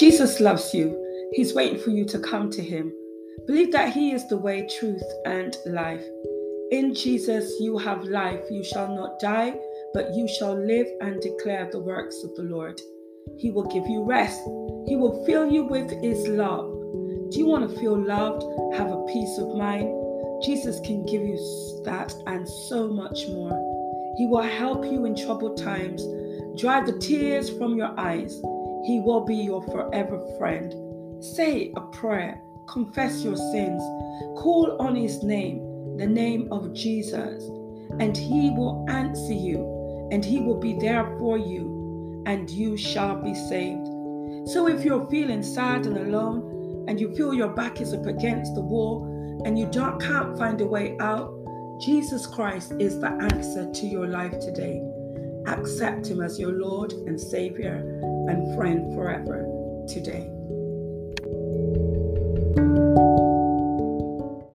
Jesus loves you. He's waiting for you to come to him. Believe that he is the way, truth, and life. In Jesus, you have life. You shall not die, but you shall live and declare the works of the Lord. He will give you rest. He will fill you with his love. Do you want to feel loved? Have a peace of mind? Jesus can give you that and so much more. He will help you in troubled times, dry the tears from your eyes. He will be your forever friend. Say a prayer, confess your sins, call on his name, the name of Jesus, and he will answer you, and he will be there for you, and you shall be saved. So if you're feeling sad and alone, and you feel your back is up against the wall, and you don't, can't find a way out, Jesus Christ is the answer to your life today. Accept Him as your Lord and Savior and friend forever today.